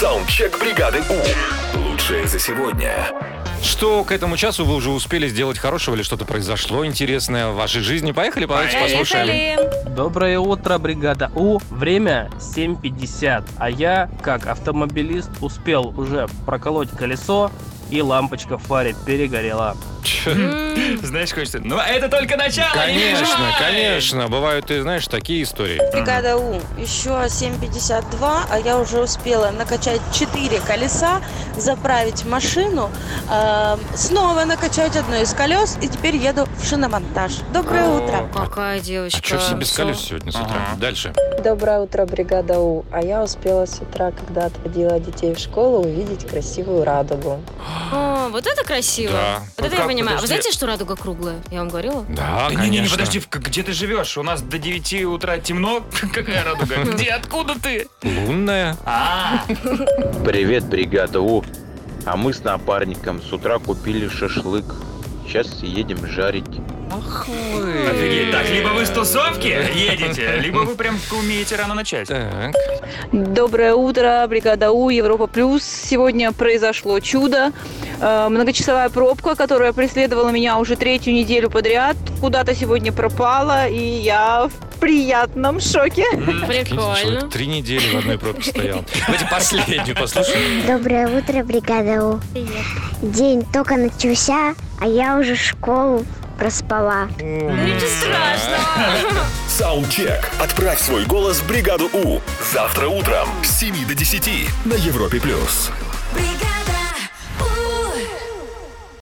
Саундчек бригады У. Лучшее за сегодня. Что к этому часу вы уже успели сделать хорошего или что-то произошло интересное в вашей жизни? Поехали, давайте послушаем. Доброе утро, бригада У. Время 7.50, а я, как автомобилист, успел уже проколоть колесо и лампочка в фаре перегорела. Знаешь, хочется. Ну, это только начало. не Конечно, конечно. Бывают, ты знаешь, такие истории. Бригада У. Еще 7.52, а я уже успела накачать 4 колеса, заправить машину, э, снова накачать одно из колес, и теперь еду в шиномонтаж. Доброе утро. Какая А девочка. что все без колес сегодня с утра? Ага. Дальше. Доброе утро, бригада У. А я успела с утра, когда отводила детей в школу, увидеть красивую радугу. О, вот это красиво. Да. Вот Ну это я понимаю. А Вы подожди. знаете, что радуга круглая? Я вам говорила? Да, Да конечно. не-не-не, подожди, в- где ты живешь? У нас до 9 утра темно. Какая радуга? Где, откуда ты? Лунная. А, Привет, бригада У. А мы с напарником с утра купили шашлык. Сейчас едем жарить. Ах вы. офигеть. Так, либо вы с тусовки едете, либо вы прям умеете рано начать. Так. Доброе утро, бригада У, Европа Плюс. Сегодня произошло чудо. Э, Многочасовая пробка, которая преследовала меня уже третью неделю подряд, куда-то сегодня пропала, и я в приятном шоке. Прикольно. три недели в одной пробке стоял. Давайте последнюю послушаем. Доброе утро, бригада У. День только начался, а я уже школу проспала. Ничего страшного. Саундчек. Отправь свой голос в бригаду У. Завтра утром с 7 до 10 на Европе+. плюс.